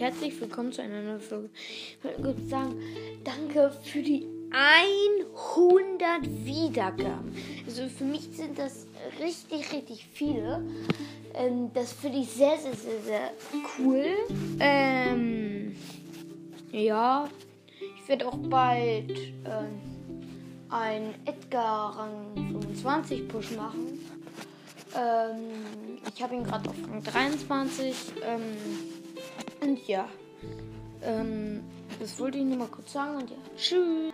willkommen zu einer neuen Folge. Ich wollte kurz sagen, danke für die 100 Wiedergaben. Also für mich sind das richtig, richtig viele. Ähm, das finde ich sehr, sehr, sehr, sehr cool. Ähm, ja, ich werde auch bald ähm, ein Edgar Rang 25 Push machen. Ähm, ich habe ihn gerade auf Rang 23. Ähm, ja, ähm, das wollte ich nur mal kurz sagen und ja, tschüss.